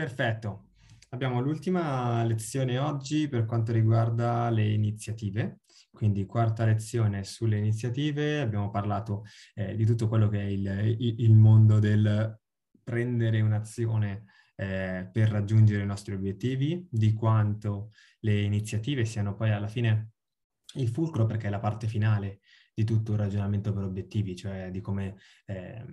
Perfetto. Abbiamo l'ultima lezione oggi per quanto riguarda le iniziative, quindi quarta lezione sulle iniziative. Abbiamo parlato eh, di tutto quello che è il, il mondo del prendere un'azione eh, per raggiungere i nostri obiettivi, di quanto le iniziative siano poi alla fine il fulcro perché è la parte finale di tutto il ragionamento per obiettivi, cioè di come eh,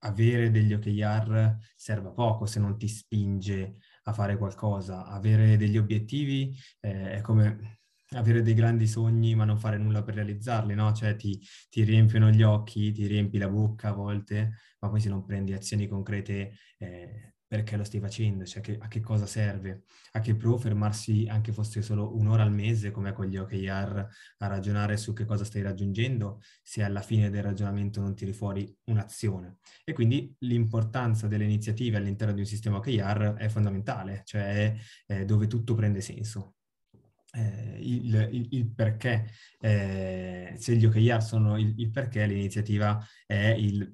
avere degli OKR serve a poco se non ti spinge a fare qualcosa. Avere degli obiettivi eh, è come avere dei grandi sogni ma non fare nulla per realizzarli, no? Cioè ti, ti, riempiono gli occhi, ti riempi la bocca a volte, ma poi se non prendi azioni concrete eh, perché lo stai facendo, cioè che, a che cosa serve, a che pro fermarsi anche fosse solo un'ora al mese, come con gli OKR, a ragionare su che cosa stai raggiungendo, se alla fine del ragionamento non tiri fuori un'azione. E quindi l'importanza delle iniziative all'interno di un sistema OKR è fondamentale, cioè è, dove tutto prende senso. Eh, il, il, il, perché, eh, se gli OKR sono il, il perché, l'iniziativa è il,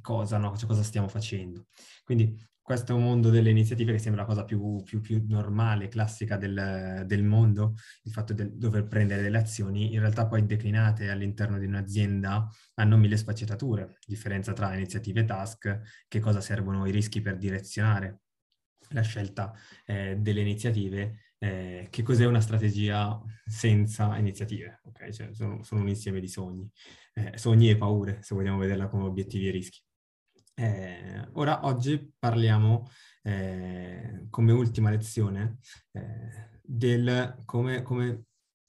cosa, no? cioè cosa stiamo facendo. Quindi questo mondo delle iniziative che sembra la cosa più, più, più normale, classica del, del, mondo, il fatto di dover prendere delle azioni, in realtà poi declinate all'interno di un'azienda hanno mille sfaccettature, differenza tra iniziative e task, che cosa servono i rischi per direzionare la scelta eh, delle iniziative, eh, che cos'è una strategia senza iniziative, ok? Cioè, sono, sono, un insieme di sogni, eh, sogni e paure, se vogliamo vederla come obiettivi e rischi. Eh, ora, oggi parliamo eh, come ultima lezione eh, del come, come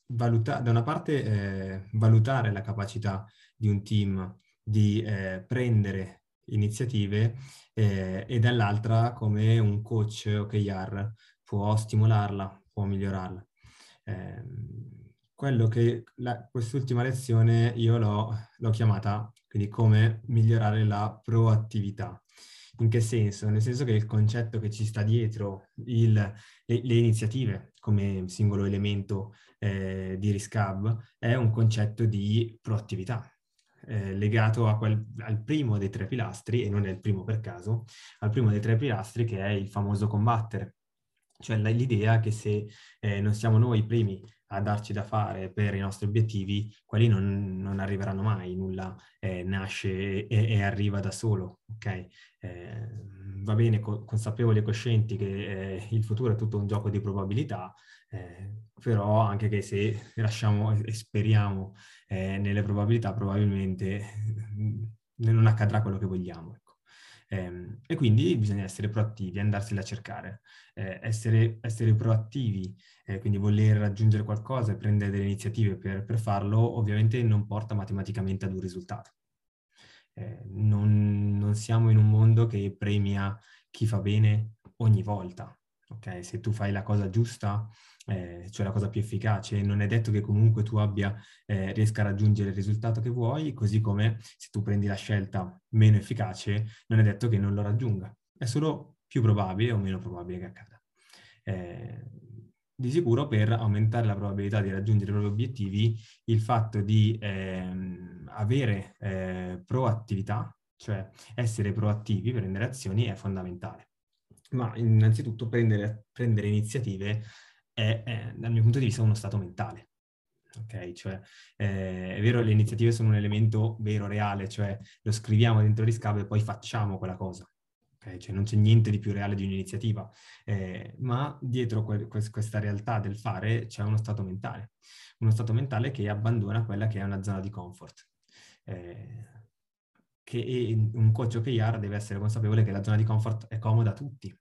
valutare, da una parte eh, valutare la capacità di un team di eh, prendere iniziative eh, e dall'altra come un coach OKR può stimolarla, può migliorarla. quello che la, quest'ultima lezione io l'ho, l'ho chiamata quindi come migliorare la proattività. In che senso? Nel senso che il concetto che ci sta dietro il, le, le, iniziative come singolo elemento eh, di RISCAB è un concetto di proattività, eh, legato quel, al primo dei tre pilastri, e non è il primo per caso, al primo dei tre pilastri che è il famoso combattere. Cioè l'idea che se eh, non siamo noi i primi a darci da fare per i nostri obiettivi, quelli non, non arriveranno mai, nulla eh, nasce e, e, arriva da solo, ok? Eh, va bene, co- consapevoli e coscienti che eh, il futuro è tutto un gioco di probabilità, eh, però anche che se lasciamo e speriamo eh, nelle probabilità, probabilmente non accadrà quello che vogliamo. Eh, e quindi bisogna essere proattivi, andarsela a cercare, eh, essere, essere, proattivi, eh, quindi voler raggiungere qualcosa e prendere delle iniziative per, per farlo, ovviamente non porta matematicamente ad un risultato. Eh, non, non siamo in un mondo che premia chi fa bene ogni volta. Okay? Se tu fai la cosa giusta, eh, cioè la cosa più efficace, non è detto che comunque tu abbia, eh, riesca a raggiungere il risultato che vuoi, così come se tu prendi la scelta meno efficace, non è detto che non lo raggiunga. È solo più probabile o meno probabile che accada. Eh, di sicuro per aumentare la probabilità di raggiungere i propri obiettivi, il fatto di ehm, avere eh, proattività, cioè essere proattivi, prendere azioni, è fondamentale. Ma innanzitutto prendere, prendere iniziative è, è, dal mio punto di vista, uno stato mentale. Ok, cioè eh, è vero, le iniziative sono un elemento vero, reale, cioè lo scriviamo dentro Riscavo e poi facciamo quella cosa. Okay? Cioè non c'è niente di più reale di un'iniziativa, eh, ma dietro que- questa realtà del fare c'è uno stato mentale, uno stato mentale che abbandona quella che è una zona di comfort. Eh, che un coach OKR deve essere consapevole che la zona di comfort è comoda a tutti,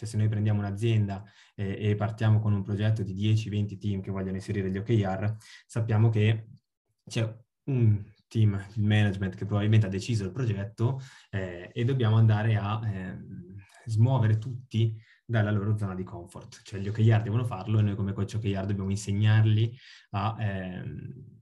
cioè se noi prendiamo un'azienda e, e partiamo con un progetto di 10-20 team che vogliono inserire gli OKR, sappiamo che c'è un team, il management che probabilmente ha deciso il progetto eh, e dobbiamo andare a eh, smuovere tutti dalla loro zona di comfort. Cioè gli OKR devono farlo e noi come coach OKR dobbiamo insegnarli a, ehm,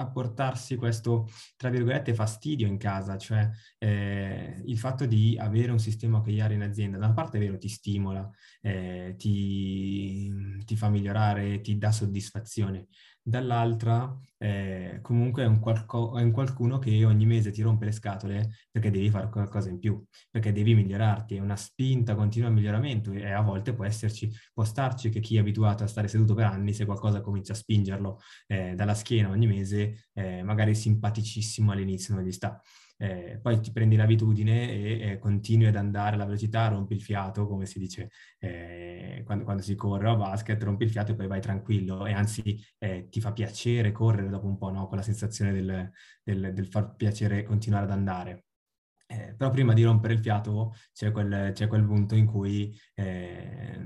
a portarsi questo, tra virgolette, fastidio in casa, cioè eh, il fatto di avere un sistema OKR in azienda, da una parte è vero, ti stimola, eh, ti, ti, fa migliorare, ti dà soddisfazione, dall'altra eh, comunque è un, qualco- è un, qualcuno che ogni mese ti rompe le scatole perché devi fare qualcosa in più, perché devi migliorarti, è una spinta continua al miglioramento e a volte può esserci, può starci che chi è abituato a stare seduto per anni, se qualcosa comincia a spingerlo eh, dalla schiena ogni mese, eh, magari simpaticissimo all'inizio non gli sta eh, poi ti prendi l'abitudine e, e, continui ad andare alla velocità, rompi il fiato, come si dice eh, quando, quando, si corre a basket, rompi il fiato e poi vai tranquillo e anzi eh, ti fa piacere correre dopo un po', no? Quella sensazione del, del, del far piacere continuare ad andare. Eh, però prima di rompere il fiato c'è quel, c'è quel punto in cui eh,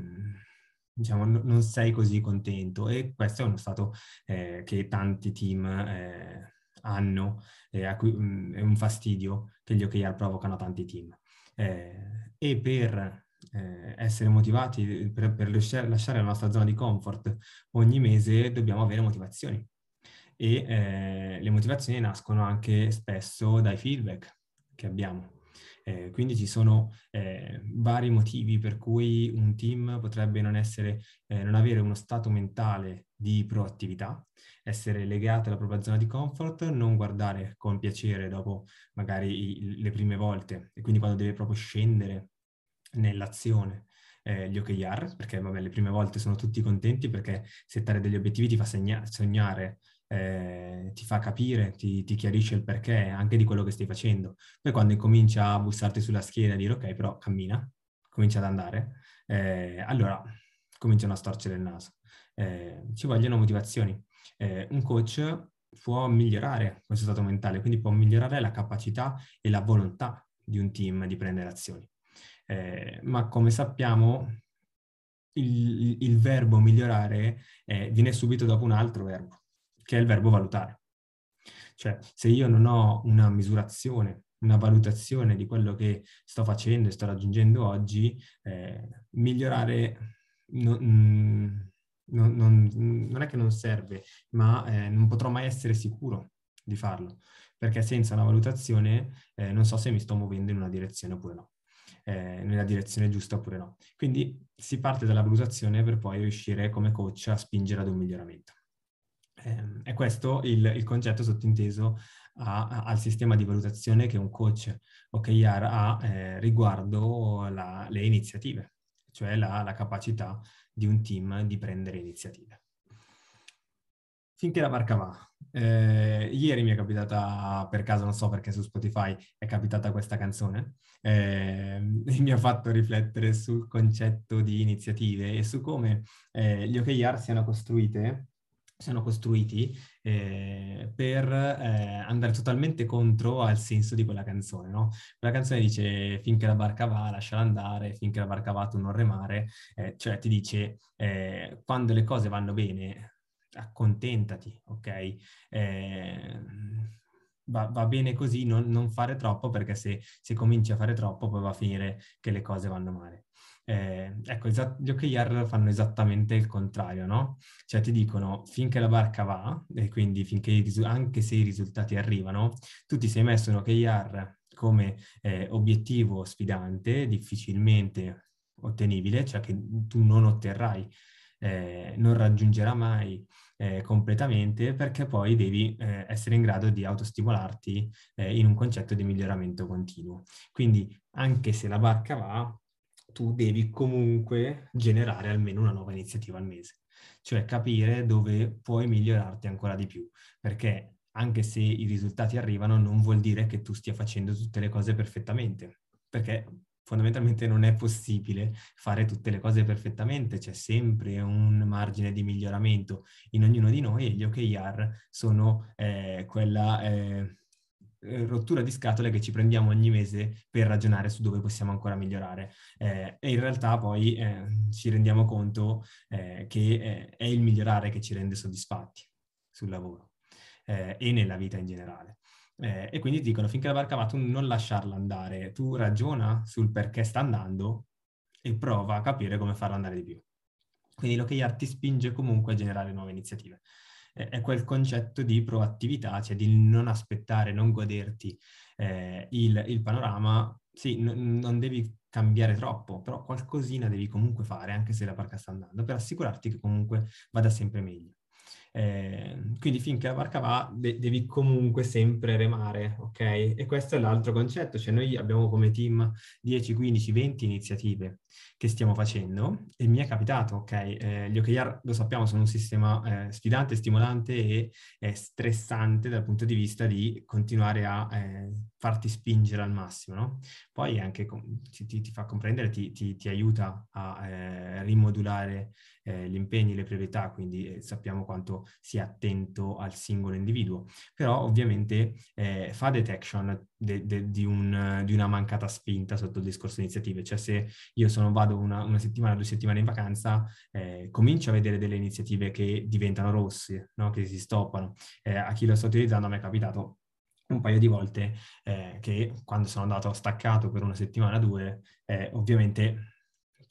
diciamo, n- non sei così contento e questo è uno stato eh, che tanti team eh, hanno, eh, cui, mh, mm, è un fastidio che gli OKR provocano a tanti team. Eh, e per eh, essere motivati, per, per lasciare, lasciare la nostra zona di comfort ogni mese, dobbiamo avere motivazioni. E eh, le motivazioni nascono anche spesso dai feedback che abbiamo. Eh, quindi ci sono eh, vari motivi per cui un team potrebbe non, essere, eh, non avere uno stato mentale di proattività, essere legato alla propria zona di comfort, non guardare con piacere dopo magari i, le prime volte. E quindi quando deve proprio scendere nell'azione eh, gli OKR, perché vabbè, le prime volte sono tutti contenti perché settare degli obiettivi ti fa segna- sognare eh, ti fa capire, ti, ti, chiarisce il perché anche di quello che stai facendo. Poi quando incomincia a bussarti sulla schiena e dire ok, però cammina, comincia ad andare, eh, allora cominciano a storcere il naso. Eh, ci vogliono motivazioni. Eh, un coach può migliorare questo stato mentale, quindi può migliorare la capacità e la volontà di un team di prendere azioni. Eh, ma come sappiamo, il, il verbo migliorare eh, viene subito dopo un altro verbo che è il verbo valutare. Cioè, se io non ho una misurazione, una valutazione di quello che sto facendo e sto raggiungendo oggi, eh, migliorare non, mm, non, non, non, è che non serve, ma eh, non potrò mai essere sicuro di farlo, perché senza una valutazione eh, non so se mi sto muovendo in una direzione oppure no. Eh, nella direzione giusta oppure no. Quindi si parte dalla valutazione per poi riuscire come coach a spingere ad un miglioramento. Eh, è questo il, il concetto sottinteso a, a, al sistema di valutazione che un coach OKR ha eh, riguardo la, le iniziative, cioè la, la capacità di un team di prendere iniziative finché la barca va. Eh, ieri mi è capitata, per caso non so perché su Spotify è capitata questa canzone, eh, mi ha fatto riflettere sul concetto di iniziative e su come eh, gli OKR siano costruite siano costruiti eh, per eh, andare totalmente contro al senso di quella canzone, no? Quella canzone dice finché la barca va, lasciala andare, finché la barca va tu non remare, eh, cioè ti dice eh, quando le cose vanno bene accontentati, ok? Eh, va, va, bene così, non, non, fare troppo perché se, se cominci a fare troppo poi va a finire che le cose vanno male. Eh, ecco, esat- gli OKR fanno esattamente il contrario, no? Cioè ti dicono finché la barca va, e quindi finché risu- anche se i risultati arrivano, tu ti sei messo un OKR come eh, obiettivo sfidante, difficilmente ottenibile, cioè che tu non otterrai, eh, non raggiungerà mai eh, completamente perché poi devi eh, essere in grado di autostimolarti eh, in un concetto di miglioramento continuo. Quindi anche se la barca va, tu devi comunque generare almeno una nuova iniziativa al mese, cioè capire dove puoi migliorarti ancora di più, perché anche se i risultati arrivano non vuol dire che tu stia facendo tutte le cose perfettamente, perché fondamentalmente non è possibile fare tutte le cose perfettamente, c'è sempre un margine di miglioramento in ognuno di noi e gli OKR sono eh, quella... Eh, eh, rottura di scatole che ci prendiamo ogni mese per ragionare su dove possiamo ancora migliorare. Eh, e in realtà poi eh, ci rendiamo conto eh, che eh, è il migliorare che ci rende soddisfatti sul lavoro. e nella vita in generale. E quindi dicono finché la barca va tu non lasciarla andare, tu ragiona sul perché sta andando e prova a capire come farla andare di più. Quindi l'OKR ti spinge comunque a generare nuove iniziative. È quel concetto di proattività, cioè di non aspettare, non goderti eh, il, il, panorama. Sì, n- non devi cambiare troppo, però qualcosina devi comunque fare, anche se la barca sta andando, per assicurarti che comunque vada sempre meglio. Eh, quindi finché la barca va de- devi comunque sempre remare, ok? E questo è l'altro concetto, cioè noi abbiamo come team 10, 15, 20 iniziative che stiamo facendo e mi è capitato, ok? Eh, gli OKR lo sappiamo sono un sistema eh, sfidante, stimolante e eh, stressante dal punto di vista di continuare a eh, farti spingere al massimo, no? Poi anche ti, ti, ti fa comprendere, ti, ti, ti aiuta a eh, rimodulare gli impegni, le priorità, quindi sappiamo quanto sia attento al singolo individuo, però ovviamente eh, fa detection de, de, di, un, di, una mancata spinta sotto il discorso iniziative, cioè se io sono, vado una, una settimana, due settimane in vacanza, eh, comincio a vedere delle iniziative che diventano rosse, no? che si stoppano. Eh, a chi lo sta utilizzando mi è capitato un paio di volte eh, che quando sono andato staccato per una settimana o due, eh, ovviamente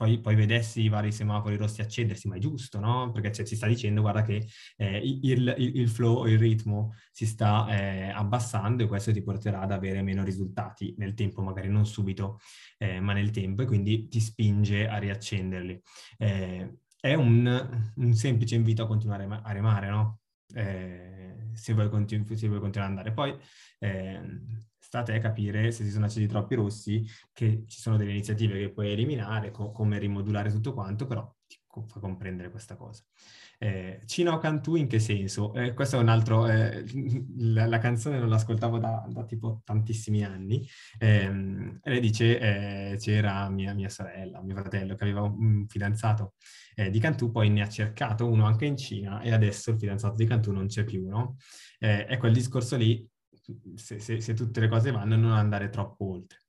poi, poi, vedessi i vari semafori rossi accendersi, ma è giusto, no? Perché cioè, ci sta dicendo, guarda, che eh, il, il, il, flow, il ritmo si sta eh, abbassando e questo ti porterà ad avere meno risultati nel tempo, magari non subito, eh, ma nel tempo, e quindi ti spinge a riaccenderli. Eh, è un, un, semplice invito a continuare a remare, no? Eh, se vuoi, continu- se, vuoi continuare ad andare. Poi ehm, sta a te capire se si sono accesi troppi rossi, che ci sono delle iniziative che puoi eliminare, co- come rimodulare tutto quanto, però ti fa comprendere questa cosa. Eh, Cina o Cantù in che senso? Eh, questo è un altro, eh, la, la, canzone non l'ascoltavo da, da tipo tantissimi anni, ehm, e lei dice eh, c'era mia, mia, sorella, mio fratello che aveva un fidanzato eh, di Cantù, poi ne ha cercato uno anche in Cina e adesso il fidanzato di Cantù non c'è più, no? Eh, è quel discorso lì se, se, se, tutte le cose vanno, non andare troppo oltre.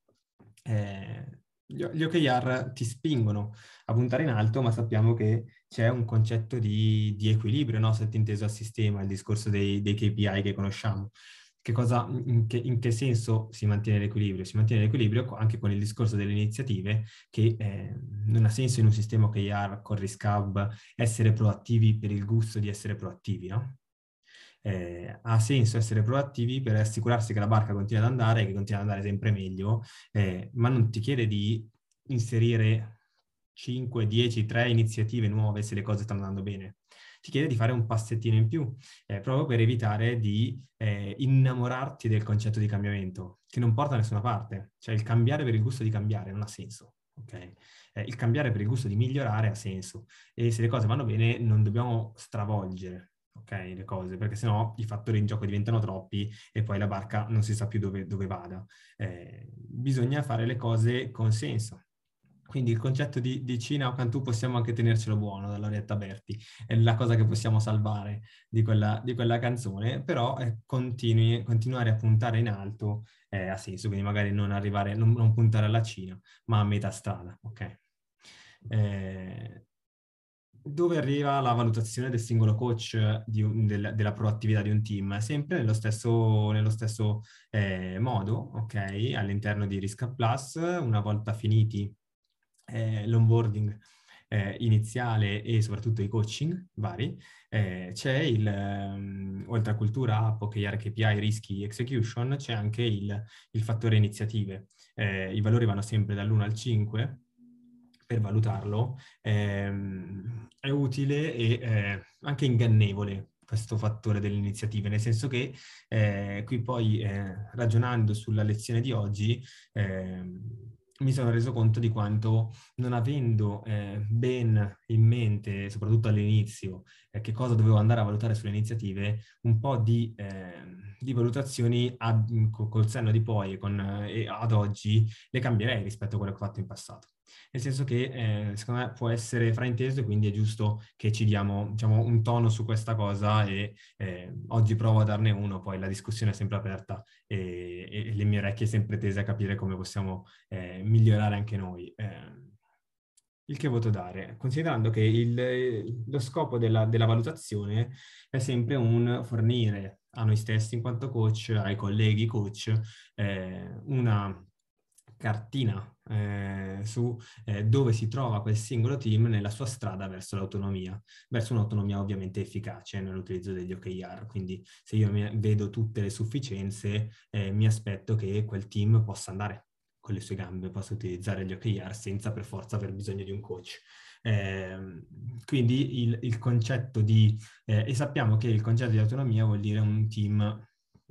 Eh, gli OKR ti spingono a puntare in alto, ma sappiamo che c'è un concetto di, di equilibrio, no? sottinteso al sistema, il discorso dei, dei KPI che conosciamo. Che cosa, in, che, in, che, senso si mantiene l'equilibrio? Si mantiene l'equilibrio anche con il discorso delle iniziative, che eh, non ha senso in un sistema OKR con Risk essere proattivi per il gusto di essere proattivi, no? Eh, ha senso essere proattivi per assicurarsi che la barca continui ad andare e che continui ad andare sempre meglio, eh, ma non ti chiede di inserire 5, 10, 3 iniziative nuove se le cose stanno andando bene. Ti chiede di fare un passettino in più, eh, proprio per evitare di eh, innamorarti del concetto di cambiamento, che non porta da nessuna parte. Cioè il cambiare per il gusto di cambiare non ha senso. Okay? Eh, il cambiare per il gusto di migliorare ha senso e se le cose vanno bene non dobbiamo stravolgere ok, le cose, perché sennò i fattori in gioco diventano troppi e poi la barca non si sa più dove, dove vada. Eh, bisogna fare le cose con senso. Quindi il concetto di, di Cina o Cantù possiamo anche tenercelo buono da Loretta Berti, è la cosa che possiamo salvare di quella, di quella canzone, però eh, continui, continuare a puntare in alto eh, ha senso, quindi magari non arrivare, non, non, puntare alla Cina, ma a metà strada, ok? Eh, dove arriva la valutazione del singolo coach un, del, della proattività di un team? Sempre nello stesso, nello stesso eh, modo, ok? All'interno di Risk Plus, una volta finiti eh, l'onboarding eh, iniziale e soprattutto i coaching vari, eh, c'è il, um, oltre a cultura, app, OKR, KPI, rischi, execution, c'è anche il, il fattore iniziative. Eh, I valori vanno sempre dall'1 al 5, per valutarlo, ehm, è utile e eh, anche ingannevole questo fattore delle iniziative, nel senso che eh, qui poi eh, ragionando sulla lezione di oggi ehm, mi sono reso conto di quanto non avendo eh, ben in mente, soprattutto all'inizio, eh, che cosa dovevo andare a valutare sulle iniziative, un po' di, eh, di valutazioni ad, col senno di poi e, con, e ad oggi le cambierei rispetto a quello che ho fatto in passato nel senso che eh, secondo me può essere frainteso e quindi è giusto che ci diamo diciamo, un tono su questa cosa e eh, oggi provo a darne uno, poi la discussione è sempre aperta e, e le mie orecchie sempre tese a capire come possiamo eh, migliorare anche noi. Eh, il che voto dare, considerando che il, lo scopo della, della, valutazione è sempre un fornire a noi stessi in quanto coach, ai colleghi coach, eh, una cartina eh, su eh, dove si trova quel singolo team nella sua strada verso l'autonomia, verso un'autonomia ovviamente efficace nell'utilizzo degli OKR. Quindi se io vedo tutte le sufficienze, eh, mi aspetto che quel team possa andare con le sue gambe, possa utilizzare gli OKR senza per forza aver bisogno di un coach. Eh, quindi il, il, concetto di, eh, e sappiamo che il concetto di autonomia vuol dire un team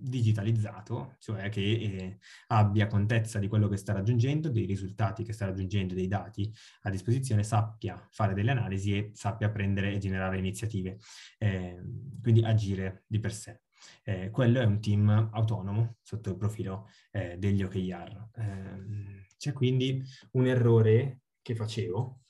digitalizzato, cioè che eh, abbia contezza di quello che sta raggiungendo, dei risultati che sta raggiungendo, dei dati a disposizione, sappia fare delle analisi e sappia prendere e generare iniziative, eh, quindi agire di per sé. Eh, quello è un team autonomo sotto il profilo eh, degli OKR. Ehm, c'è quindi un errore che facevo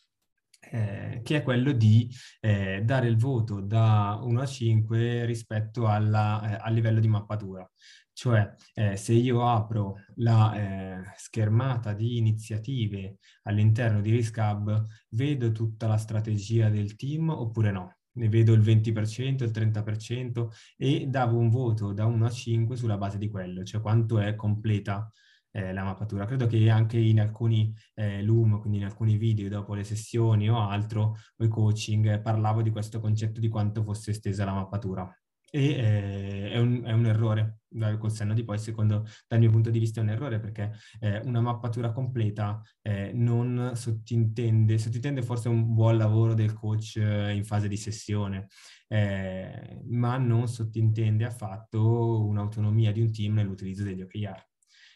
eh, che è quello di eh, dare il voto da 1 a 5 rispetto alla, eh, al livello di mappatura. Cioè, eh, se io apro la eh, schermata di iniziative all'interno di RiskHub, vedo tutta la strategia del team oppure no? Ne vedo il 20%, il 30% e davo un voto da 1 a 5 sulla base di quello, cioè quanto è completa eh, la mappatura. Credo che anche in alcuni eh, Loom, quindi in alcuni video dopo le sessioni o altro, o i coaching, parlavo di questo concetto di quanto fosse estesa la mappatura. E eh, è, un, è, un, errore, col senno di poi, secondo, dal mio punto di vista è un errore, perché eh, una mappatura completa eh, non sottintende, sottintende forse un buon lavoro del coach eh, in fase di sessione, eh, ma non sottintende affatto un'autonomia di un team nell'utilizzo degli OKR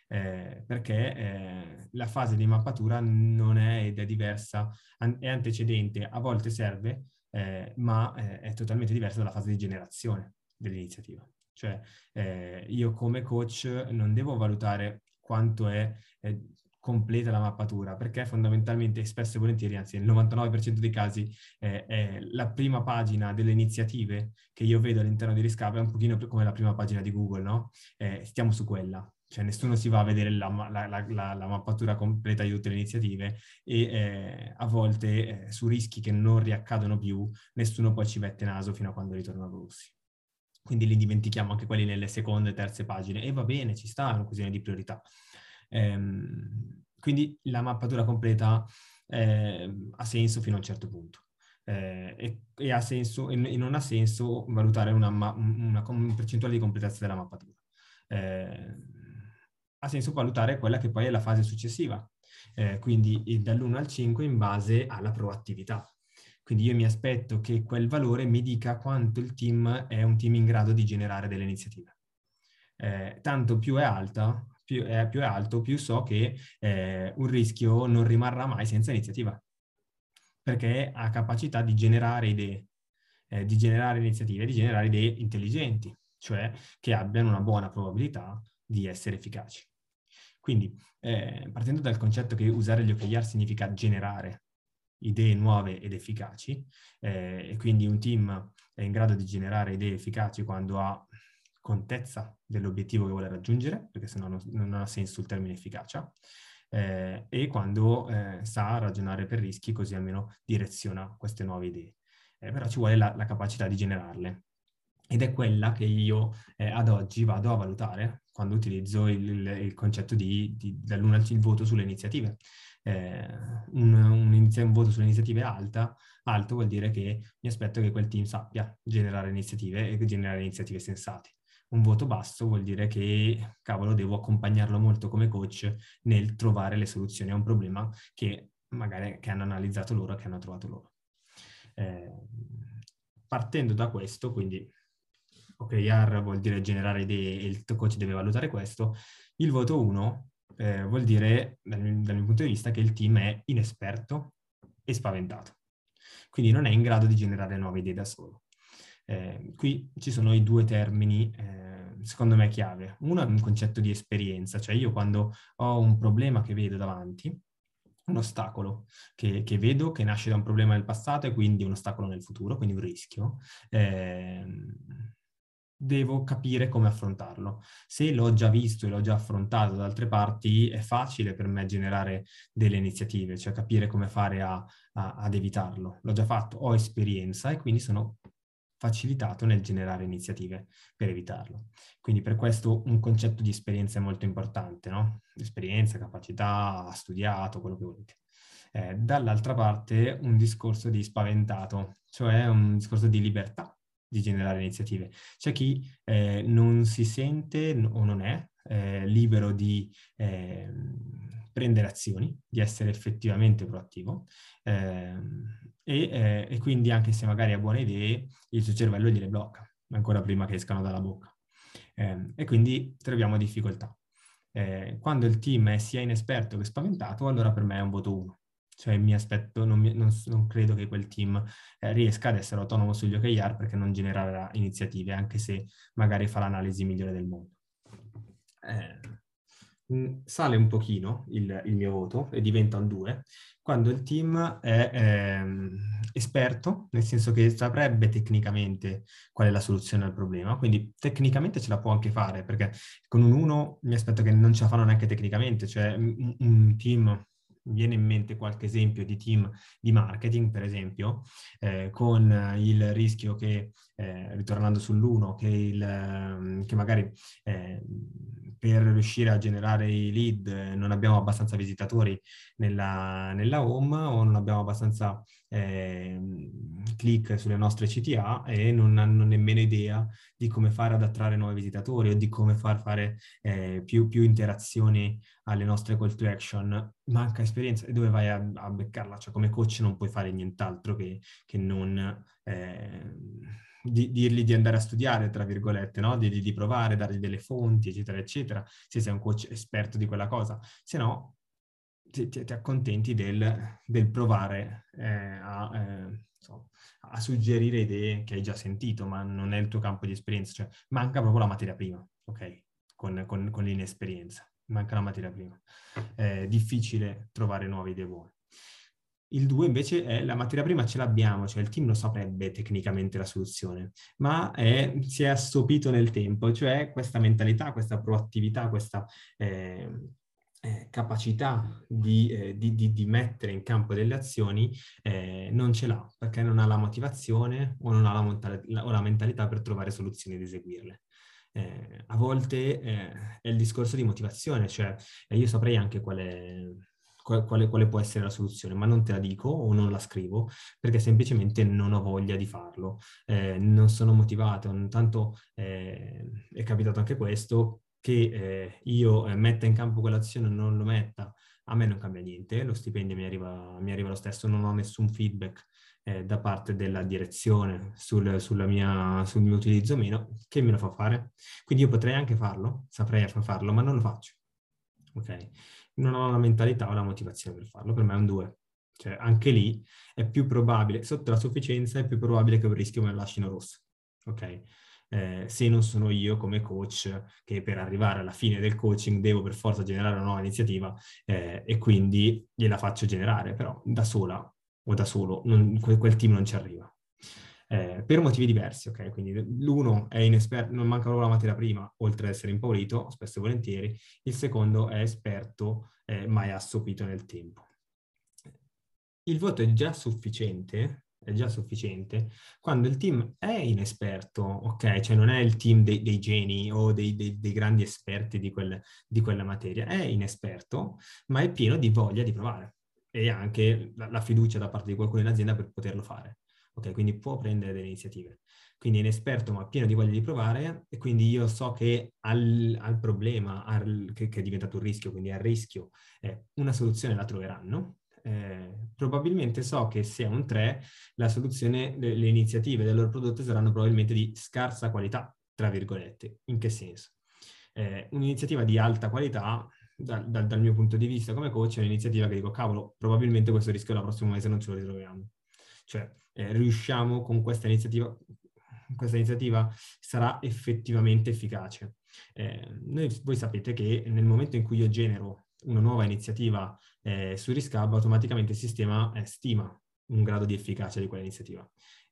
eh, perché eh, la fase di mappatura non è ed è diversa, an- è antecedente, a volte serve, eh, ma eh, è totalmente diversa dalla fase di generazione dell'iniziativa. Cioè eh, io come coach non devo valutare quanto è completa la mappatura, perché fondamentalmente spesso e volentieri, anzi nel 99% dei casi, eh, è la prima pagina delle iniziative che io vedo all'interno di Riscava è un pochino come la prima pagina di Google, no? Eh, stiamo su quella cioè nessuno si va a vedere la, la, la, la mappatura completa di tutte le iniziative e eh, a volte eh, su rischi che non riaccadono più nessuno poi ci mette naso fino a quando ritornano russi. Quindi li dimentichiamo anche quelli nelle seconde e terze pagine e va bene, ci sta, è una questione di priorità. Ehm, quindi la mappatura completa eh, ha senso fino a un certo punto. Eh, e, e, senso, e, non ha senso valutare una, una, una, una percentuale di completezza della mappatura. Eh, ha senso valutare quella che poi è la fase successiva, eh, quindi dall'1 al 5 in base alla proattività. Quindi io mi aspetto che quel valore mi dica quanto il team è un team in grado di generare delle iniziative. Eh, tanto più è alta, più è, più è, alto, più so che eh, un rischio non rimarrà mai senza iniziativa, perché ha capacità di generare idee, eh, di generare iniziative, di generare idee intelligenti, cioè che abbiano una buona probabilità di essere efficaci. Quindi, eh, partendo dal concetto che usare gli OKR significa generare idee nuove ed efficaci, eh, e quindi un team è in grado di generare idee efficaci quando ha contezza dell'obiettivo che vuole raggiungere, perché sennò non, non ha senso il termine efficacia, eh, e quando eh, sa ragionare per rischi, così almeno direziona queste nuove idee. Eh, però ci vuole la, la capacità di generarle ed è quella che io eh, ad oggi vado a valutare quando utilizzo il, il, il concetto di, di dall'una al voto sulle iniziative. Eh, un, un, un, voto sulle iniziative alta, alto vuol dire che mi aspetto che quel team sappia generare iniziative e generare iniziative sensate. Un voto basso vuol dire che, cavolo, devo accompagnarlo molto come coach nel trovare le soluzioni a un problema che magari che hanno analizzato loro che hanno trovato loro. Eh, partendo da questo, quindi OKR vuol dire generare idee e il coach deve valutare questo, il voto 1 eh, vuol dire, dal mio, dal mio punto di vista, che il team è inesperto e spaventato. Quindi non è in grado di generare nuove idee da solo. Eh, qui ci sono i due termini, eh, secondo me, chiave. Uno è un concetto di esperienza, cioè io quando ho un problema che vedo davanti, un ostacolo che, che, vedo che nasce da un problema nel passato e quindi un ostacolo nel futuro, quindi un rischio, eh, devo capire come affrontarlo. Se l'ho già visto e l'ho già affrontato da altre parti, è facile per me generare delle iniziative, cioè capire come fare a, a, ad evitarlo. L'ho già fatto, ho esperienza e quindi sono facilitato nel generare iniziative per evitarlo. Quindi per questo un concetto di esperienza è molto importante, no? Esperienza, capacità, studiato, quello che volete. Eh, dall'altra parte un discorso di spaventato, cioè un discorso di libertà di generare iniziative. C'è chi eh, non si sente o non è eh, libero di eh, prendere azioni, di essere effettivamente proattivo ehm, e, eh, e, quindi anche se magari ha buone idee, il suo cervello gliele blocca ancora prima che escano dalla bocca. Ehm, e quindi troviamo difficoltà. Eh, quando il team è sia inesperto che spaventato, allora per me è un voto 1. Cioè mi aspetto, non, mi, non, non credo che quel team eh, riesca ad essere autonomo sugli OKR perché non genererà iniziative, anche se magari fa l'analisi migliore del mondo. Eh, sale un pochino il, il, mio voto e diventa un 2 quando il team è ehm, esperto, nel senso che saprebbe tecnicamente qual è la soluzione al problema, quindi tecnicamente ce la può anche fare, perché con un 1 mi aspetto che non ce la fanno neanche tecnicamente, cioè un, un team viene in mente qualche esempio di team di marketing, per esempio, eh, con il rischio che, eh, ritornando sull'uno, che, il, che magari eh, per riuscire a generare i lead eh, non abbiamo abbastanza visitatori nella, nella home o non abbiamo abbastanza eh, click sulle nostre CTA e non hanno nemmeno idea di come fare ad attrarre nuovi visitatori o di come far fare eh, più, più, interazioni alle nostre call to action. Manca esperienza e dove vai a, a beccarla? Cioè come coach non puoi fare nient'altro che, che non... Eh, di, dirgli di andare a studiare, tra virgolette, no? di, di, provare, dargli delle fonti, eccetera, eccetera, se sei un coach esperto di quella cosa. Se no, ti, ti, ti accontenti del, del provare eh, a, eh, so, a, suggerire idee che hai già sentito, ma non è il tuo campo di esperienza. Cioè, manca proprio la materia prima, ok? Con, con, con l'inesperienza. Manca la materia prima. È difficile trovare nuove idee buone. Il 2 invece è la materia prima ce l'abbiamo, cioè il team lo saprebbe tecnicamente la soluzione, ma è, si è assopito nel tempo, cioè questa mentalità, questa proattività, questa eh, eh, capacità di, eh, di, di, di, mettere in campo delle azioni eh, non ce l'ha perché non ha la motivazione o non ha la, monta- la, la mentalità per trovare soluzioni ed eseguirle. Eh, a volte eh, è il discorso di motivazione, cioè io saprei anche qual è quale, quale, può essere la soluzione, ma non te la dico o non la scrivo perché semplicemente non ho voglia di farlo, eh, non sono motivato, tanto eh, è capitato anche questo che eh, io eh, metta in campo quell'azione o non lo metta, a me non cambia niente, lo stipendio mi arriva, mi arriva lo stesso, non ho nessun feedback eh, da parte della direzione sul, mia, sul mio utilizzo meno, che me lo fa fare. Quindi io potrei anche farlo, saprei farlo, ma non lo faccio. Ok? non ho la mentalità o la motivazione per farlo, per me è un 2. Cioè, anche lì è più probabile, sotto la sufficienza è più probabile che un rischio me lo lasciano rosso, ok? Eh, se non sono io come coach che per arrivare alla fine del coaching devo per forza generare una nuova iniziativa eh, e quindi gliela faccio generare, però da sola o da solo non, quel, quel team non ci arriva eh, per motivi diversi, ok? Quindi l'uno è inesperto, non manca proprio la materia prima, oltre ad essere impaurito, spesso e volentieri, il secondo è esperto, eh, ma è assopito nel tempo. Il voto è già sufficiente, è già sufficiente quando il team è inesperto, ok? Cioè non è il team dei, dei geni o dei, dei, dei grandi esperti di, quel, di, quella materia, è inesperto, ma è pieno di voglia di provare e anche la, la fiducia da parte di qualcuno in azienda per poterlo fare. Ok, quindi può prendere delle iniziative. Quindi è inesperto ma pieno di voglia di provare e quindi io so che al, al problema, al, che, che, è diventato un rischio, quindi al rischio, eh, una soluzione la troveranno. Eh, probabilmente so che se è un 3, la soluzione, le, le iniziative del loro prodotto saranno probabilmente di scarsa qualità, tra virgolette. In che senso? Eh, un'iniziativa di alta qualità da, da, dal mio punto di vista come coach è un'iniziativa che dico, cavolo, probabilmente questo rischio la prossima mese non ce lo ritroviamo. Cioè, eh, riusciamo con questa iniziativa, questa iniziativa sarà effettivamente efficace. Eh, noi, voi sapete che nel momento in cui io genero una nuova iniziativa eh, su Riscab, automaticamente il sistema eh, stima un grado di efficacia di quell'iniziativa.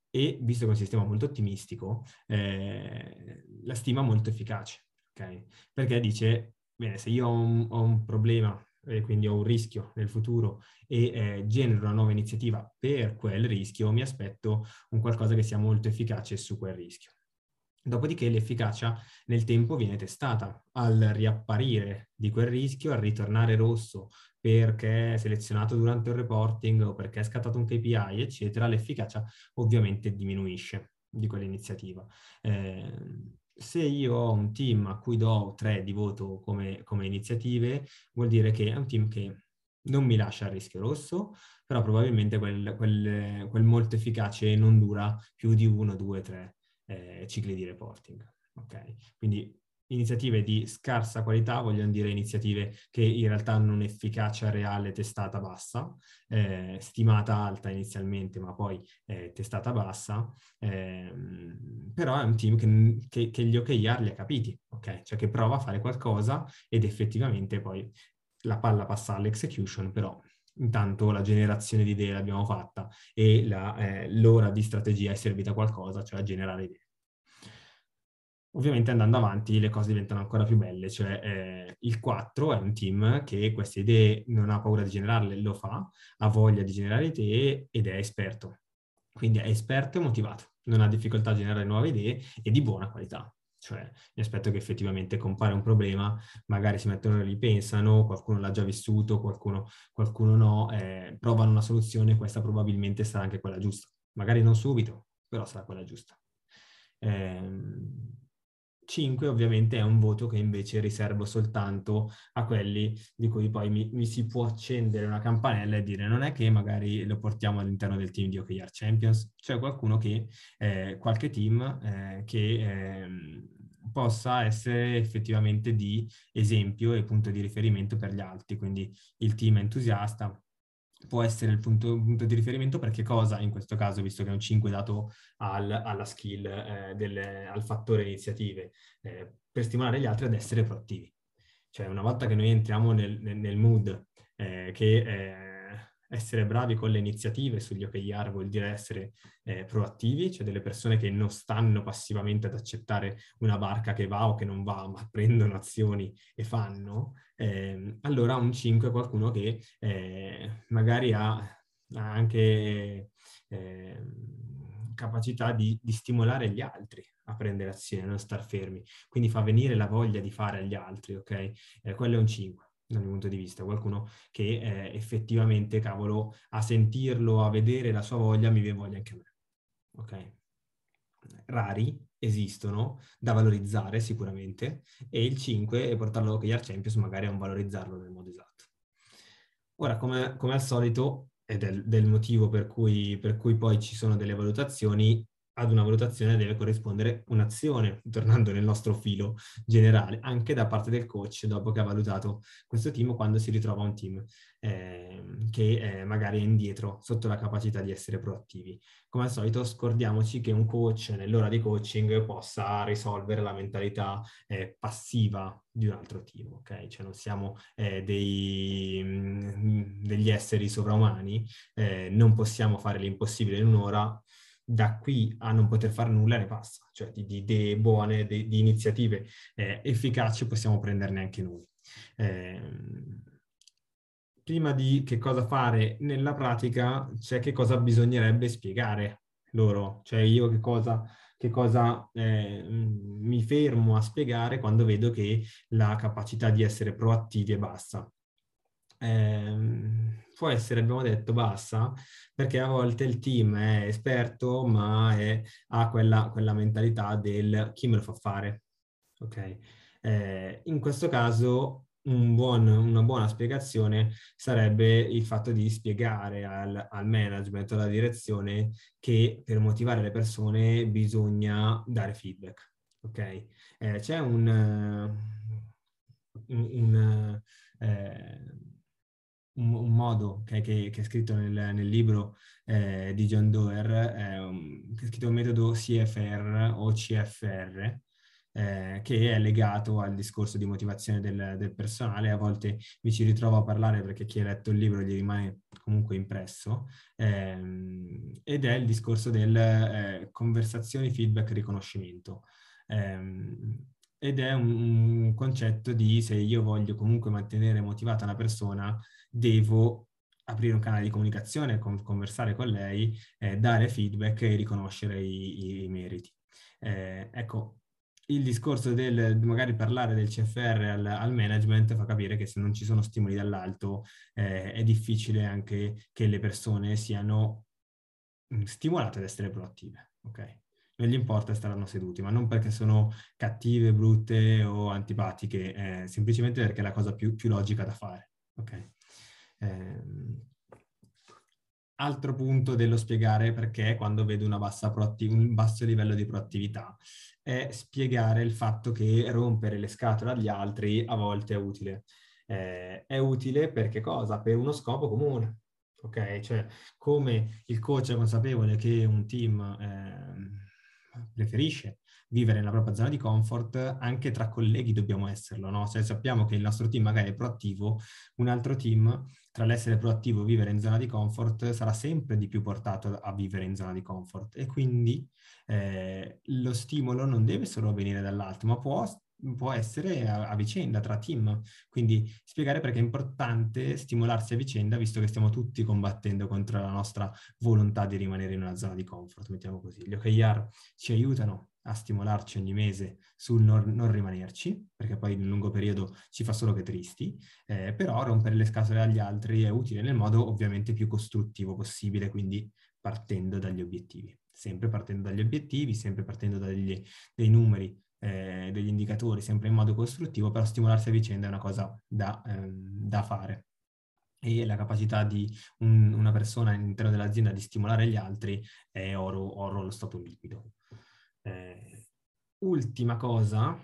E visto che è un sistema molto ottimistico, eh, la stima molto efficace, ok? Perché dice, bene, se io ho un, ho un problema e quindi ho un rischio nel futuro e eh, genero una nuova iniziativa per quel rischio, mi aspetto un qualcosa che sia molto efficace su quel rischio. Dopodiché l'efficacia nel tempo viene testata al riapparire di quel rischio, al ritornare rosso perché è selezionato durante il reporting o perché è scattato un KPI, eccetera, l'efficacia ovviamente diminuisce di quell'iniziativa. Eh, se io ho un team a cui do 3 di voto come, come iniziative, vuol dire che è un team che non mi lascia a rischio rosso, però probabilmente quel, quel, quel molto efficace non dura più di 1, 2, 3 eh, cicli di reporting. Okay? Quindi iniziative di scarsa qualità vogliono dire iniziative che in realtà hanno un'efficacia reale testata bassa, eh, stimata alta inizialmente, ma poi eh, testata bassa, eh, però è un team che, che, che gli OKR li ha capiti, ok? Cioè che prova a fare qualcosa ed effettivamente poi la palla passa all'execution, però intanto la generazione di idee l'abbiamo fatta e la, eh, l'ora di strategia è servita a qualcosa, cioè a generare idee. Ovviamente andando avanti le cose diventano ancora più belle, cioè eh, il 4 è un team che queste idee non ha paura di generarle, lo fa, ha voglia di generare idee ed è esperto. Quindi è esperto e motivato, non ha difficoltà a generare nuove idee e di buona qualità. Cioè, mi aspetto che effettivamente compare un problema, magari si mettono lì, pensano, qualcuno l'ha già vissuto, qualcuno, qualcuno no, eh, provano una soluzione, questa probabilmente sarà anche quella giusta. Magari non subito, però sarà quella giusta. Eh, 5 ovviamente è un voto che invece riservo soltanto a quelli di cui poi mi, mi, si può accendere una campanella e dire non è che magari lo portiamo all'interno del team di OKR Champions, c'è qualcuno che, eh, qualche team eh, che eh, possa essere effettivamente di esempio e punto di riferimento per gli altri, quindi il team entusiasta, può essere il punto, punto, di riferimento per che cosa, in questo caso, visto che è un 5 dato al, alla skill, eh, delle, al fattore iniziative, eh, per stimolare gli altri ad essere proattivi. Cioè, una volta che noi entriamo nel, nel, nel mood eh, che eh, essere bravi con le iniziative sugli OKR vuol dire essere eh, proattivi, cioè delle persone che non stanno passivamente ad accettare una barca che va o che non va, ma prendono azioni e fanno, eh, allora un 5 è qualcuno che eh, magari ha, ha anche ehm, capacità di, di, stimolare gli altri a prendere azione, non star fermi. Quindi fa venire la voglia di fare agli altri, ok? Eh, quello è un 5 dal mio punto di vista, qualcuno che eh, effettivamente, cavolo, a sentirlo, a vedere la sua voglia, mi viene voglia anche a me. Ok? Rari, esistono, da valorizzare sicuramente, e il 5 e portarlo a Year Champions magari a un valorizzarlo nel modo esatto. Ora, come, come al solito, ed è del motivo per cui, per cui poi ci sono delle valutazioni, ad una valutazione deve corrispondere un'azione, tornando nel nostro filo generale, anche da parte del coach dopo che ha valutato questo team quando si ritrova un team eh, che eh, magari è indietro sotto la capacità di essere proattivi. Come al solito scordiamoci che un coach nell'ora di coaching possa risolvere la mentalità eh, passiva di un altro team, ok? Cioè non siamo eh, dei, mm, degli esseri sovraumani, eh, non possiamo fare l'impossibile in un'ora, da qui a non poter fare nulla ne passa, cioè di, di idee buone, di, di iniziative eh, efficaci possiamo prenderne anche noi. Eh, prima di che cosa fare nella pratica c'è che cosa bisognerebbe spiegare loro, cioè io che cosa, che cosa eh, mi fermo a spiegare quando vedo che la capacità di essere proattivi è bassa. Eh, può essere, abbiamo detto, bassa, perché a volte il team è esperto, ma è, ha quella, quella, mentalità del chi me lo fa fare. Ok? Eh, in questo caso un buon, una buona spiegazione sarebbe il fatto di spiegare al, al management alla direzione che per motivare le persone bisogna dare feedback. Ok? Eh, c'è un, un, un eh, un, un modo che, che, che, è scritto nel, nel libro eh, di John Doerr, eh, che è scritto un metodo CFR o CFR, eh, che è legato al discorso di motivazione del, del, personale. A volte mi ci ritrovo a parlare perché chi ha letto il libro gli rimane comunque impresso, ehm, ed è il discorso del eh, conversazioni, feedback, riconoscimento. Ehm, ed è un, un concetto di se io voglio comunque mantenere motivata una persona, devo aprire un canale di comunicazione, con, conversare con lei, eh, dare feedback e riconoscere i, i, meriti. Eh, ecco, il discorso del magari parlare del CFR al, al, management fa capire che se non ci sono stimoli dall'alto eh, è difficile anche che le persone siano mm, stimolate ad essere proattive. Ok? Non gli importa staranno seduti, ma non perché sono cattive, brutte o antipatiche, eh, semplicemente perché è la cosa più, più logica da fare. Ok? Eh, altro punto dello spiegare perché quando vedo un basso livello di proattività è spiegare il fatto che rompere le scatole agli altri a volte è utile. Eh, è utile per che cosa? Per uno scopo comune. Ok? Cioè, come il coach è consapevole che un team eh, preferisce vivere nella propria zona di comfort, anche tra colleghi dobbiamo esserlo, no? Se sappiamo che il nostro team magari è proattivo, un altro team, tra l'essere proattivo e vivere in zona di comfort, sarà sempre di più portato a vivere in zona di comfort. E quindi eh, lo stimolo non deve solo venire dall'alto, ma può può essere a, a, vicenda tra team. Quindi spiegare perché è importante stimolarsi a vicenda, visto che stiamo tutti combattendo contro la nostra volontà di rimanere in una zona di comfort, mettiamo così. Gli OKR ci aiutano a stimolarci ogni mese sul non, non rimanerci, perché poi nel lungo periodo ci fa solo che tristi, eh, però rompere le scatole agli altri è utile nel modo ovviamente più costruttivo possibile, quindi partendo dagli obiettivi. Sempre partendo dagli obiettivi, sempre partendo dagli, dai numeri, eh, degli indicatori, sempre in modo costruttivo, però stimolarsi a vicenda è una cosa da, ehm, da fare e la capacità di un, una persona all'interno dell'azienda di stimolare gli altri è oro, oro allo stato liquido. Eh, ultima cosa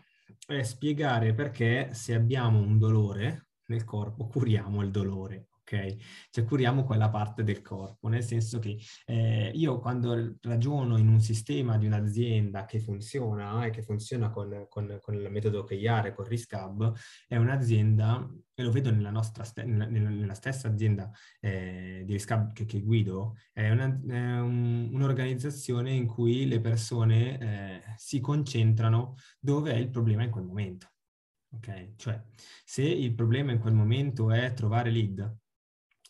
è spiegare perché se abbiamo un dolore nel corpo curiamo il dolore ok? Cioè curiamo quella parte del corpo, nel senso che eh, io quando ragiono in un sistema di un'azienda che funziona e che funziona con, con, con il metodo OKR, con RISCAB, è un'azienda, e lo vedo nella, nostra st- nella, nella stessa azienda eh, di RISCAB che, che guido, è, una, è un, un'organizzazione in cui le persone eh, si concentrano dove è il problema in quel momento. Ok, cioè se il problema in quel momento è trovare lead,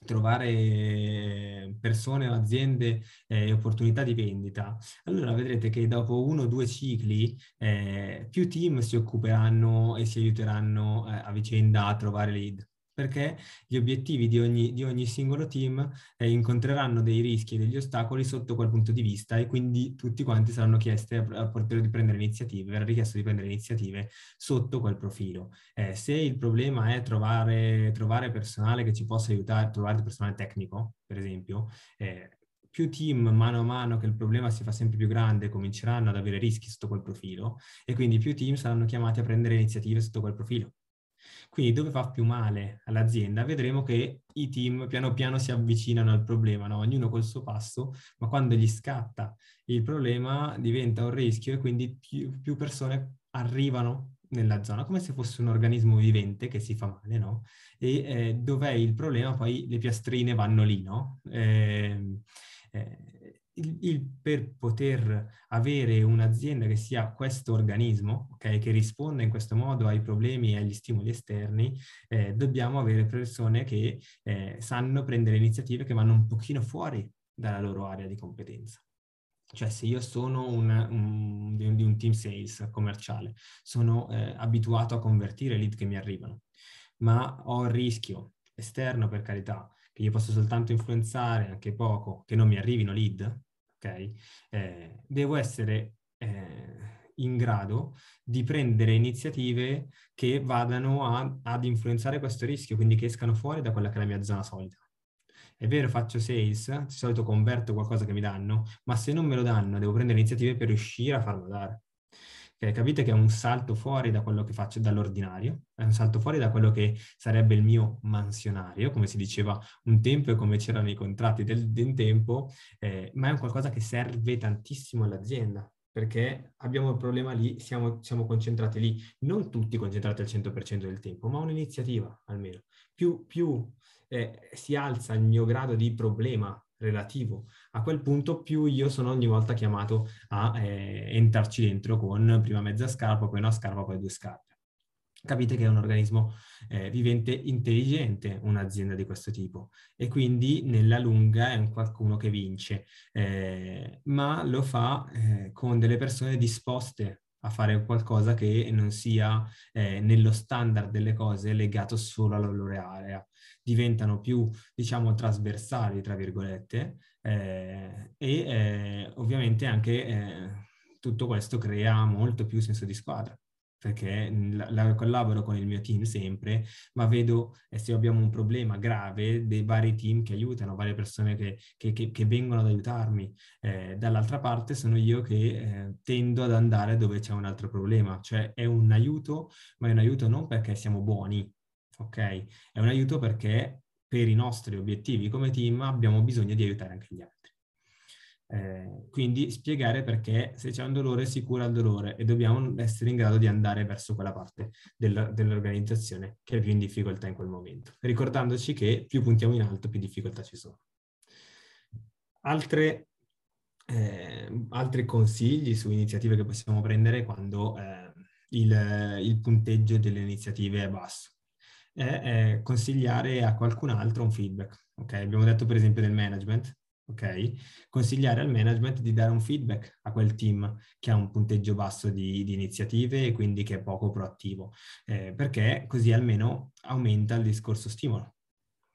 trovare persone o aziende e eh, opportunità di vendita, allora vedrete che dopo uno o due cicli eh, più team si occuperanno e si aiuteranno eh, a vicenda a trovare lead perché gli obiettivi di ogni, di ogni singolo team eh, incontreranno dei rischi e degli ostacoli sotto quel punto di vista e quindi tutti quanti saranno chiesti a, a di prendere iniziative, verrà richiesto di prendere iniziative sotto quel profilo. Eh, se il problema è trovare, trovare, personale che ci possa aiutare, trovare personale tecnico, per esempio, eh, più team mano a mano che il problema si fa sempre più grande cominceranno ad avere rischi sotto quel profilo e quindi più team saranno chiamati a prendere iniziative sotto quel profilo. Quindi dove fa più male all'azienda vedremo che i team piano piano si avvicinano al problema, no? ognuno col suo passo, ma quando gli scatta il problema diventa un rischio e quindi più, più persone arrivano nella zona, come se fosse un organismo vivente che si fa male, no? E eh, dov'è il problema? Poi le piastrine vanno lì, no? Eh, eh, il, il, per poter avere un'azienda che sia questo organismo, okay, che risponda in questo modo ai problemi e agli stimoli esterni, eh, dobbiamo avere persone che eh, sanno prendere iniziative che vanno un pochino fuori dalla loro area di competenza. Cioè se io sono un, un, di, un, di, un, team sales commerciale, sono eh, abituato a convertire lead che mi arrivano, ma ho il rischio esterno per carità, che io posso soltanto influenzare anche poco, che non mi arrivino lead, ok? Eh, devo essere eh, in grado di prendere iniziative che vadano a, ad influenzare questo rischio, quindi che escano fuori da quella che è la mia zona solita. È vero, faccio sales, di solito converto qualcosa che mi danno, ma se non me lo danno, devo prendere iniziative per riuscire a farlo dare. Okay, capite che è un salto fuori da quello che faccio dall'ordinario, è un salto fuori da quello che sarebbe il mio mansionario, come si diceva un tempo e come c'erano i contratti del, del tempo, eh, ma è un qualcosa che serve tantissimo all'azienda, perché abbiamo il problema lì, siamo, siamo, concentrati lì, non tutti concentrati al 100% del tempo, ma un'iniziativa almeno. Più, più eh, si alza il mio grado di problema relativo. A quel punto più io sono ogni volta chiamato a eh, entrarci dentro con prima mezza scarpa, poi una scarpa, poi due scarpe. Capite che è un organismo eh, vivente intelligente, un'azienda di questo tipo, e quindi nella lunga è un qualcuno che vince, eh, ma lo fa eh, con delle persone disposte a fare qualcosa che non sia eh, nello standard delle cose legato solo alla loro area. Diventano più, diciamo, trasversali, tra virgolette, eh, e eh, ovviamente anche eh, tutto questo crea molto più senso di squadra perché la, la, collaboro con il mio team sempre, ma vedo eh, se abbiamo un problema grave dei vari team che aiutano, varie persone che, che, che, che vengono ad aiutarmi. Eh, dall'altra parte sono io che eh, tendo ad andare dove c'è un altro problema, cioè è un aiuto, ma è un aiuto non perché siamo buoni, ok? È un aiuto perché per i nostri obiettivi come team abbiamo bisogno di aiutare anche gli altri. Eh, quindi spiegare perché se c'è un dolore si cura il dolore e dobbiamo essere in grado di andare verso quella parte del, dell'organizzazione che è più in difficoltà in quel momento, ricordandoci che più puntiamo in alto più difficoltà ci sono. Altre, eh, altri consigli su iniziative che possiamo prendere quando eh, il, il, punteggio delle iniziative è basso è, consigliare a qualcun altro un feedback. Okay? Abbiamo detto per esempio del management, ok? Consigliare al management di dare un feedback a quel team che ha un punteggio basso di, di iniziative e quindi che è poco proattivo, eh, perché così almeno aumenta il discorso stimolo,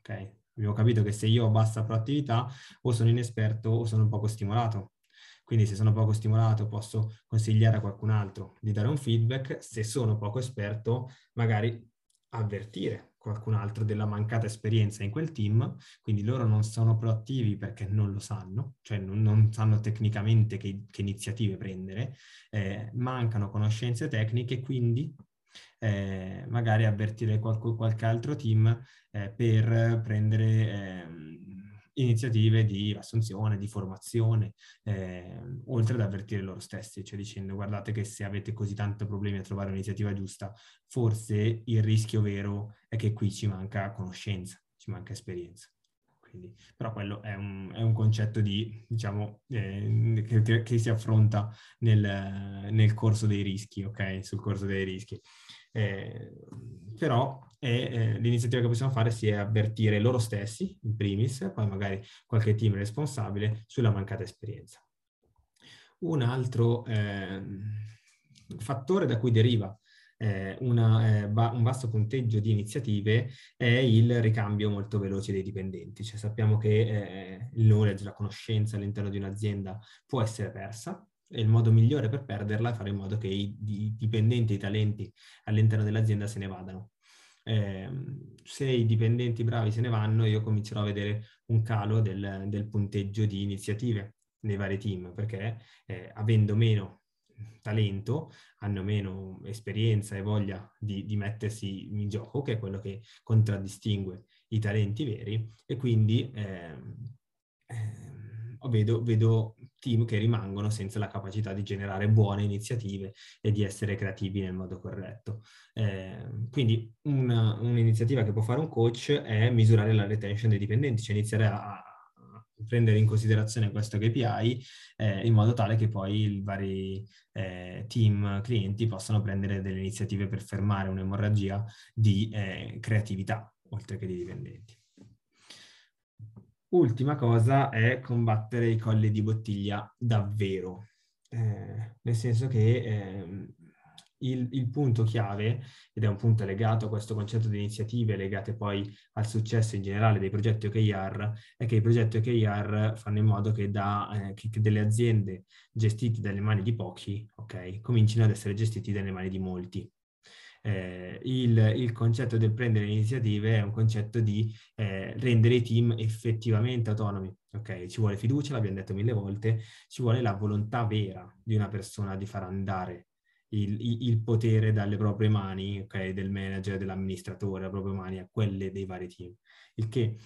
ok? Abbiamo capito che se io ho bassa proattività o sono inesperto o sono poco stimolato. Quindi se sono poco stimolato posso consigliare a qualcun altro di dare un feedback, se sono poco esperto magari avvertire qualcun altro della mancata esperienza in quel team, quindi loro non sono proattivi perché non lo sanno, cioè non, non sanno tecnicamente che, che iniziative prendere, eh, mancano conoscenze tecniche, quindi eh, magari avvertire qualche, qualche altro team eh, per prendere ehm, iniziative di assunzione, di formazione, eh, oltre ad avvertire loro stessi, cioè dicendo guardate che se avete così tanti problemi a trovare un'iniziativa giusta, forse il rischio vero è che qui ci manca conoscenza, ci manca esperienza. Quindi, però quello è un, è un, concetto di, diciamo, eh, che, che, si affronta nel, nel, corso dei rischi, ok? Sul corso dei rischi. Eh, però eh, l'iniziativa che possiamo fare sia avvertire loro stessi, in primis, poi magari qualche team responsabile, sulla mancata esperienza. Un altro eh, fattore da cui deriva eh, una, eh, ba- un basso punteggio di iniziative è il ricambio molto veloce dei dipendenti. Cioè sappiamo che eh, il knowledge, la conoscenza all'interno di un'azienda può essere persa, e il modo migliore per perderla è fare in modo che i, dipendenti, i talenti all'interno dell'azienda se ne vadano. Eh, se i dipendenti bravi se ne vanno, io comincerò a vedere un calo del, del punteggio di iniziative nei vari team, perché eh, avendo meno talento, hanno meno esperienza e voglia di, di, mettersi in gioco, che è quello che contraddistingue i talenti veri, e quindi eh, vedo, vedo team che rimangono senza la capacità di generare buone iniziative e di essere creativi nel modo corretto. Eh, quindi una, un'iniziativa che può fare un coach è misurare la retention dei dipendenti, cioè iniziare a, prendere in considerazione questo KPI eh, in modo tale che poi i vari eh, team clienti possano prendere delle iniziative per fermare un'emorragia di eh, creatività oltre che di dipendenti. Ultima cosa è combattere i colli di bottiglia davvero, eh, nel senso che eh, il, il, punto chiave, ed è un punto legato a questo concetto di iniziative legate poi al successo in generale dei progetti OKR, è che i progetti OKR fanno in modo che, da, eh, che, che delle aziende gestite dalle mani di pochi, ok, comincino ad essere gestiti dalle mani di molti eh, il, il, concetto del prendere iniziative è un concetto di eh, rendere i team effettivamente autonomi. Ok, ci vuole fiducia, l'abbiamo detto mille volte, ci vuole la volontà vera di una persona di far andare il, il potere dalle proprie mani, ok, del manager, dell'amministratore, dalle proprie mani a quelle dei vari team. Il che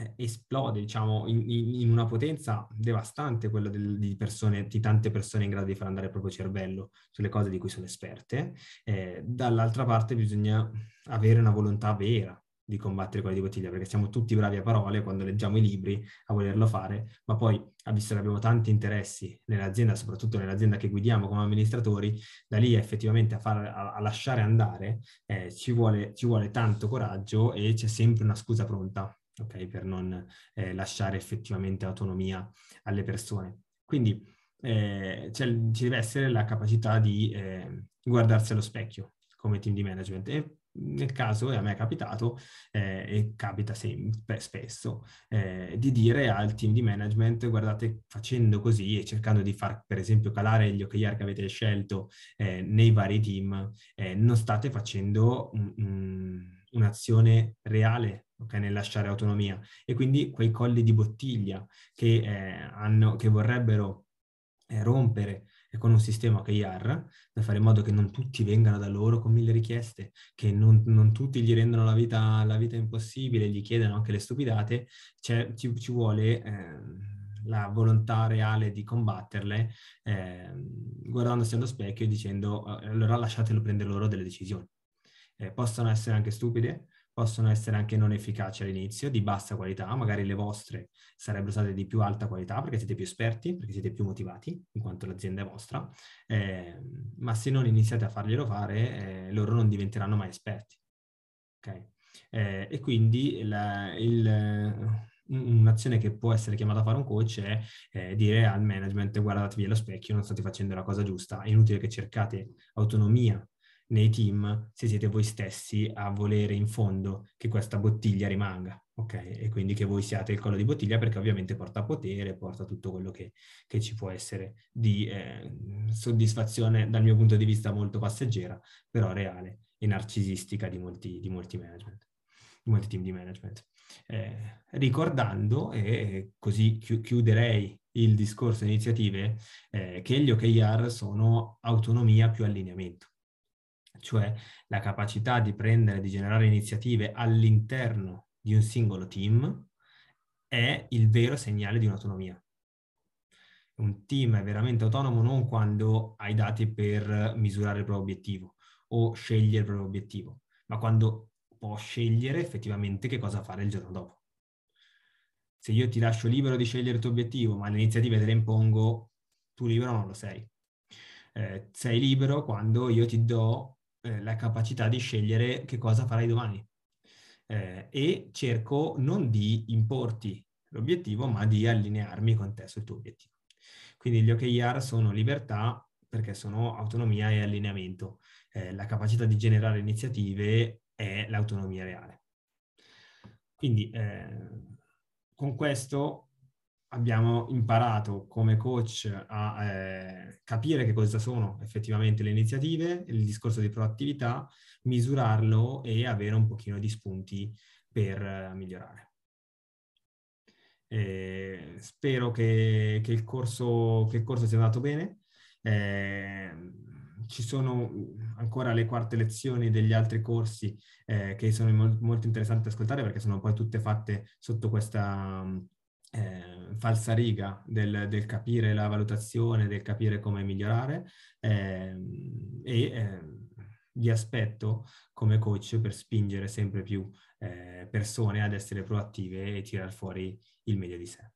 eh, esplode, diciamo, in, in, una potenza devastante quello del, di, persone, di tante persone in grado di far andare il proprio cervello sulle cose di cui sono esperte. Eh, dall'altra parte bisogna avere una volontà vera, di combattere quelli di bottiglia, perché siamo tutti bravi a parole quando leggiamo i libri a volerlo fare, ma poi, visto che abbiamo tanti interessi nell'azienda, soprattutto nell'azienda che guidiamo come amministratori, da lì effettivamente a, far, a, a lasciare andare eh, ci, vuole, ci vuole tanto coraggio e c'è sempre una scusa pronta, ok, per non eh, lasciare effettivamente autonomia alle persone. Quindi eh, ci deve essere la capacità di eh, guardarsi allo specchio come team di management e nel caso, e a me è capitato, eh, e capita sempre, spesso, eh, di dire al team di management, guardate, facendo così e cercando di far, per esempio, calare gli OKR che avete scelto eh, nei vari team, non state facendo un, un'azione reale okay, nel lasciare autonomia. E quindi quei colli di bottiglia che, eh, hanno, che vorrebbero eh, rompere con un sistema OKR per fare in modo che non tutti vengano da loro con mille richieste, che non, non tutti gli rendono la vita, la vita, impossibile, gli chiedano anche le stupidate, ci, ci, vuole eh, la volontà reale di combatterle eh, guardandosi allo specchio e dicendo eh, allora lasciatelo prendere loro delle decisioni. Eh, possono essere anche stupide, possono essere anche non efficaci all'inizio, di bassa qualità, magari le vostre sarebbero state di più alta qualità perché siete più esperti, perché siete più motivati, in quanto l'azienda è vostra, eh, ma se non iniziate a farglielo fare, eh, loro non diventeranno mai esperti. Okay? Eh, e quindi la, il, un'azione che può essere chiamata a fare un coach è eh, dire al management guardatevi allo specchio, non state facendo la cosa giusta, è inutile che cercate autonomia nei team se siete voi stessi a volere in fondo che questa bottiglia rimanga, ok? E quindi che voi siate il collo di bottiglia perché ovviamente porta potere, porta tutto quello che, che ci può essere di eh, soddisfazione dal mio punto di vista molto passeggera, però reale e narcisistica di molti, di molti management, di molti team di management. Eh, ricordando, e così chiuderei il discorso iniziative, eh, che gli OKR sono autonomia più allineamento cioè la capacità di prendere, di generare iniziative all'interno di un singolo team, è il vero segnale di un'autonomia. Un team è veramente autonomo non quando ha i dati per misurare il proprio obiettivo o scegliere il proprio obiettivo, ma quando può scegliere effettivamente che cosa fare il giorno dopo. Se io ti lascio libero di scegliere il tuo obiettivo, ma le iniziative te le impongo, tu libero non lo sei. Eh, sei libero quando io ti do eh, la capacità di scegliere che cosa farai domani. Eh, e cerco non di importi l'obiettivo, ma di allinearmi con te sul tuo obiettivo. Quindi gli OKR sono libertà perché sono autonomia e allineamento. Eh, la capacità di generare iniziative è l'autonomia reale. Quindi eh, con questo abbiamo imparato come coach a eh, capire che cosa sono effettivamente le iniziative, il discorso di proattività, misurarlo e avere un pochino di spunti per eh, migliorare. Eh, spero che, che, il corso, che, il corso, sia andato bene. Eh, ci sono ancora le quarte lezioni degli altri corsi eh, che sono molto, interessanti ascoltare perché sono poi tutte fatte sotto questa eh, falsariga del, del, capire la valutazione, del capire come migliorare eh, e vi aspetto come coach per spingere sempre più eh, persone ad essere proattive e tirar fuori il meglio di sé.